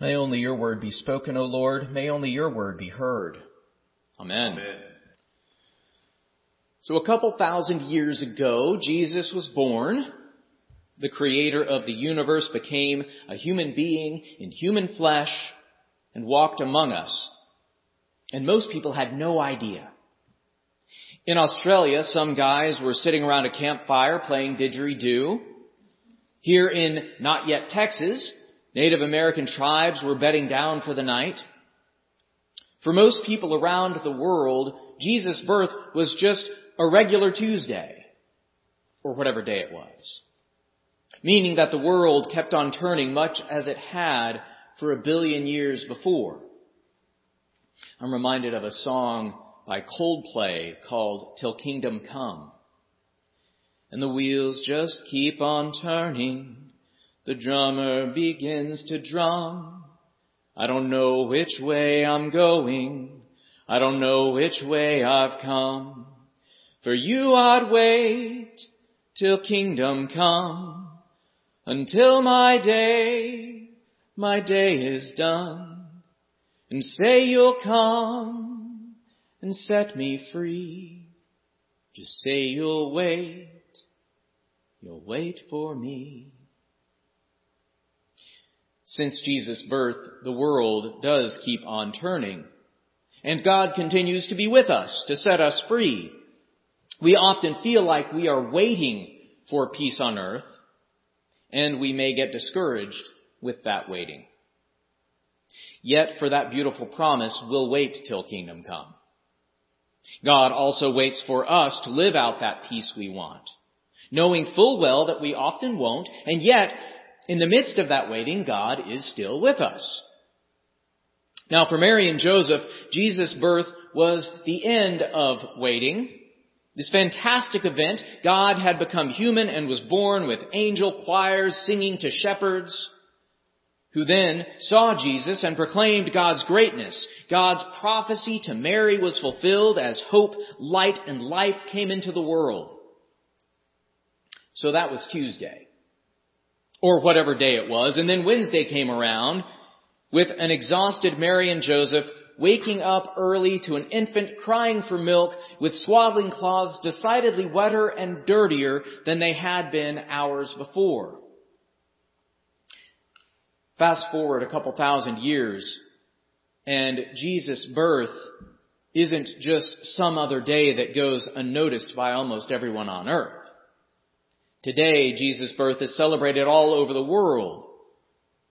May only your word be spoken, O Lord. May only your word be heard. Amen. Amen. So a couple thousand years ago, Jesus was born. The creator of the universe became a human being in human flesh and walked among us. And most people had no idea. In Australia, some guys were sitting around a campfire playing didgeridoo. Here in not yet Texas, Native American tribes were bedding down for the night. For most people around the world, Jesus' birth was just a regular Tuesday, or whatever day it was. Meaning that the world kept on turning much as it had for a billion years before. I'm reminded of a song by Coldplay called Till Kingdom Come. And the wheels just keep on turning. The drummer begins to drum. I don't know which way I'm going. I don't know which way I've come. For you I'd wait till kingdom come. Until my day, my day is done. And say you'll come and set me free. Just say you'll wait, you'll wait for me. Since Jesus' birth, the world does keep on turning. And God continues to be with us to set us free. We often feel like we are waiting for peace on earth, and we may get discouraged with that waiting. Yet for that beautiful promise, we'll wait till kingdom come. God also waits for us to live out that peace we want, knowing full well that we often won't, and yet, in the midst of that waiting, God is still with us. Now for Mary and Joseph, Jesus' birth was the end of waiting. This fantastic event, God had become human and was born with angel choirs singing to shepherds who then saw Jesus and proclaimed God's greatness. God's prophecy to Mary was fulfilled as hope, light, and life came into the world. So that was Tuesday. Or whatever day it was. And then Wednesday came around with an exhausted Mary and Joseph waking up early to an infant crying for milk with swaddling cloths decidedly wetter and dirtier than they had been hours before. Fast forward a couple thousand years, and Jesus' birth isn't just some other day that goes unnoticed by almost everyone on earth. Today, Jesus' birth is celebrated all over the world.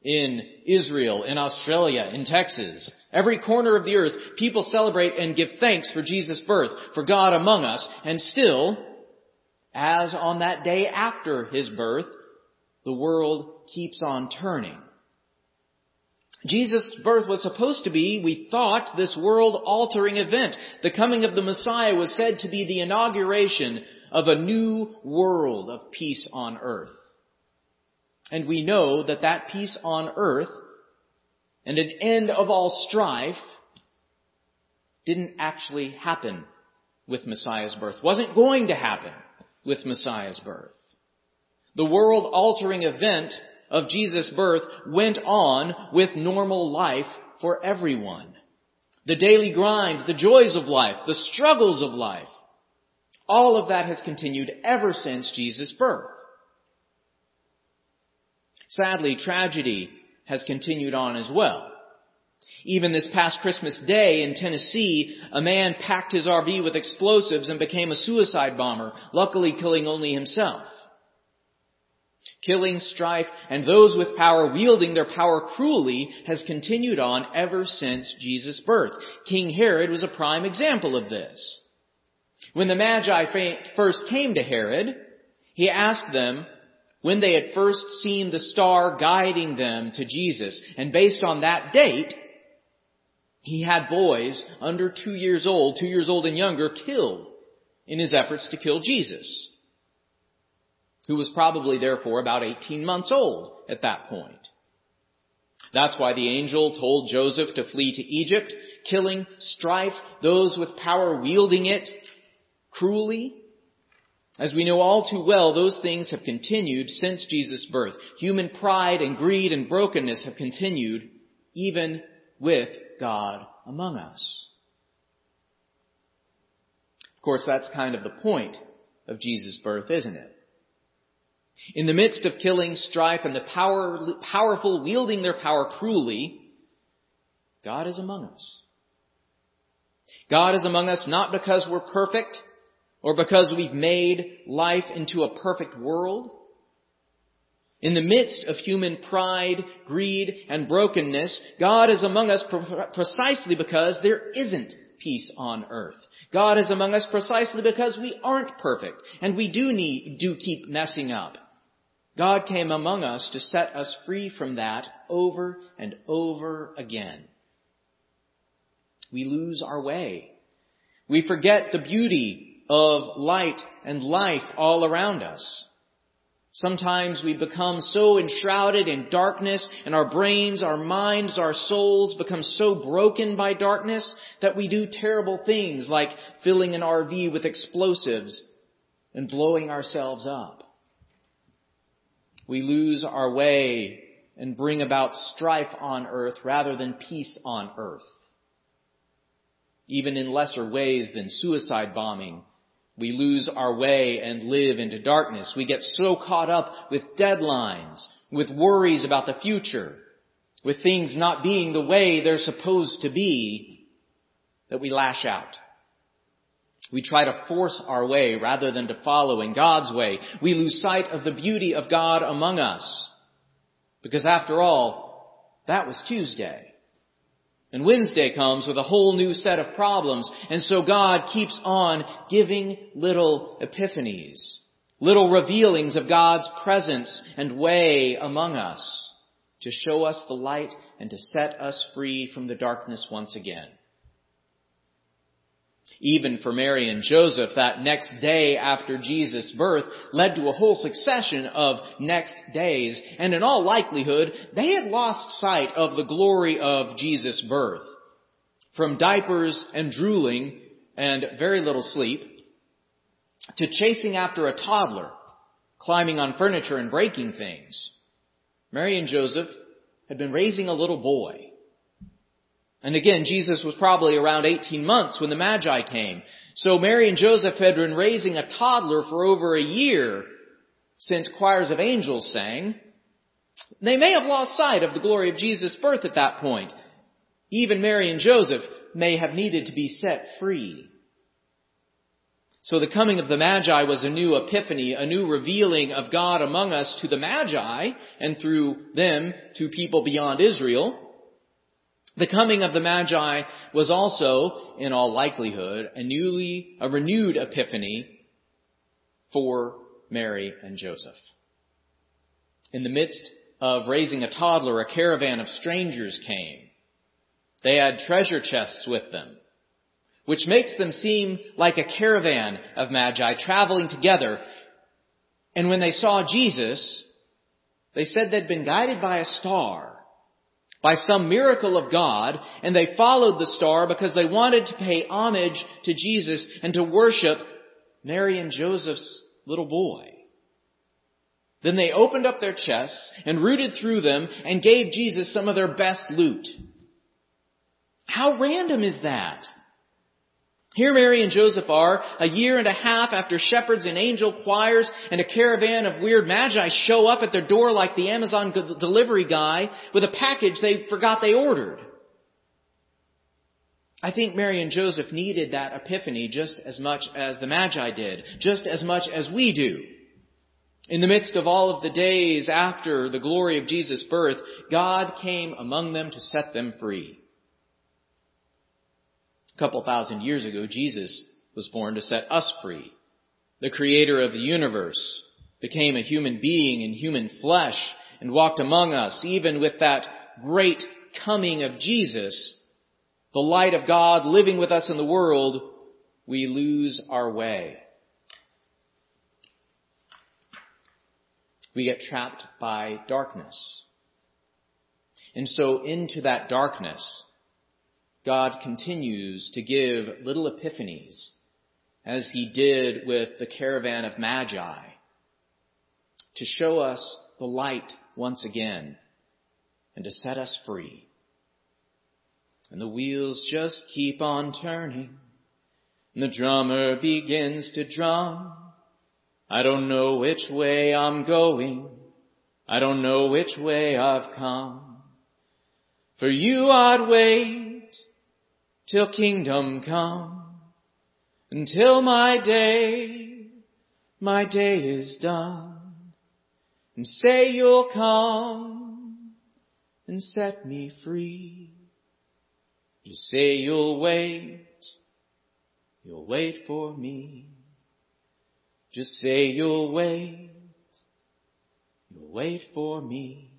In Israel, in Australia, in Texas, every corner of the earth, people celebrate and give thanks for Jesus' birth, for God among us, and still, as on that day after his birth, the world keeps on turning. Jesus' birth was supposed to be, we thought, this world-altering event. The coming of the Messiah was said to be the inauguration of a new world of peace on earth. And we know that that peace on earth and an end of all strife didn't actually happen with Messiah's birth. Wasn't going to happen with Messiah's birth. The world altering event of Jesus' birth went on with normal life for everyone. The daily grind, the joys of life, the struggles of life, all of that has continued ever since Jesus' birth. Sadly, tragedy has continued on as well. Even this past Christmas Day in Tennessee, a man packed his RV with explosives and became a suicide bomber, luckily killing only himself. Killing, strife, and those with power wielding their power cruelly has continued on ever since Jesus' birth. King Herod was a prime example of this. When the Magi first came to Herod, he asked them when they had first seen the star guiding them to Jesus, and based on that date, he had boys under two years old, two years old and younger, killed in his efforts to kill Jesus who was probably therefore about 18 months old at that point. That's why the angel told Joseph to flee to Egypt, killing, strife, those with power wielding it cruelly. As we know all too well, those things have continued since Jesus' birth. Human pride and greed and brokenness have continued even with God among us. Of course, that's kind of the point of Jesus' birth, isn't it? In the midst of killing, strife, and the power, powerful wielding their power cruelly, God is among us. God is among us not because we're perfect or because we've made life into a perfect world. In the midst of human pride, greed, and brokenness, God is among us precisely because there isn't peace on earth. God is among us precisely because we aren't perfect and we do need, do keep messing up. God came among us to set us free from that over and over again. We lose our way. We forget the beauty of light and life all around us. Sometimes we become so enshrouded in darkness and our brains, our minds, our souls become so broken by darkness that we do terrible things like filling an RV with explosives and blowing ourselves up. We lose our way and bring about strife on earth rather than peace on earth. Even in lesser ways than suicide bombing we lose our way and live into darkness. We get so caught up with deadlines, with worries about the future, with things not being the way they're supposed to be, that we lash out. We try to force our way rather than to follow in God's way. We lose sight of the beauty of God among us. Because after all, that was Tuesday. And Wednesday comes with a whole new set of problems. And so God keeps on giving little epiphanies, little revealings of God's presence and way among us to show us the light and to set us free from the darkness once again. Even for Mary and Joseph, that next day after Jesus' birth led to a whole succession of next days, and in all likelihood, they had lost sight of the glory of Jesus' birth. From diapers and drooling and very little sleep, to chasing after a toddler, climbing on furniture and breaking things. Mary and Joseph had been raising a little boy. And again, Jesus was probably around 18 months when the Magi came. So Mary and Joseph had been raising a toddler for over a year since choirs of angels sang. They may have lost sight of the glory of Jesus' birth at that point. Even Mary and Joseph may have needed to be set free. So the coming of the Magi was a new epiphany, a new revealing of God among us to the Magi and through them to people beyond Israel. The coming of the Magi was also, in all likelihood, a newly, a renewed epiphany for Mary and Joseph. In the midst of raising a toddler, a caravan of strangers came. They had treasure chests with them, which makes them seem like a caravan of Magi traveling together. And when they saw Jesus, they said they'd been guided by a star by some miracle of God, and they followed the star because they wanted to pay homage to Jesus and to worship Mary and Joseph's little boy. Then they opened up their chests and rooted through them and gave Jesus some of their best loot. How random is that? Here Mary and Joseph are, a year and a half after shepherds and angel choirs and a caravan of weird magi show up at their door like the Amazon delivery guy with a package they forgot they ordered. I think Mary and Joseph needed that epiphany just as much as the Magi did, just as much as we do. In the midst of all of the days after the glory of Jesus' birth, God came among them to set them free. A couple thousand years ago, Jesus was born to set us free. The creator of the universe became a human being in human flesh and walked among us, even with that great coming of Jesus, the light of God living with us in the world, we lose our way. We get trapped by darkness. And so into that darkness, God continues to give little epiphanies, as he did with the caravan of Magi, to show us the light once again and to set us free. and the wheels just keep on turning. And the drummer begins to drum. I don't know which way I'm going. I don't know which way I've come. For you I'd wait till kingdom come. Until my day, my day is done. And say you'll come and set me free. You say you'll wait, you'll wait for me. Just say you'll wait, you'll wait for me.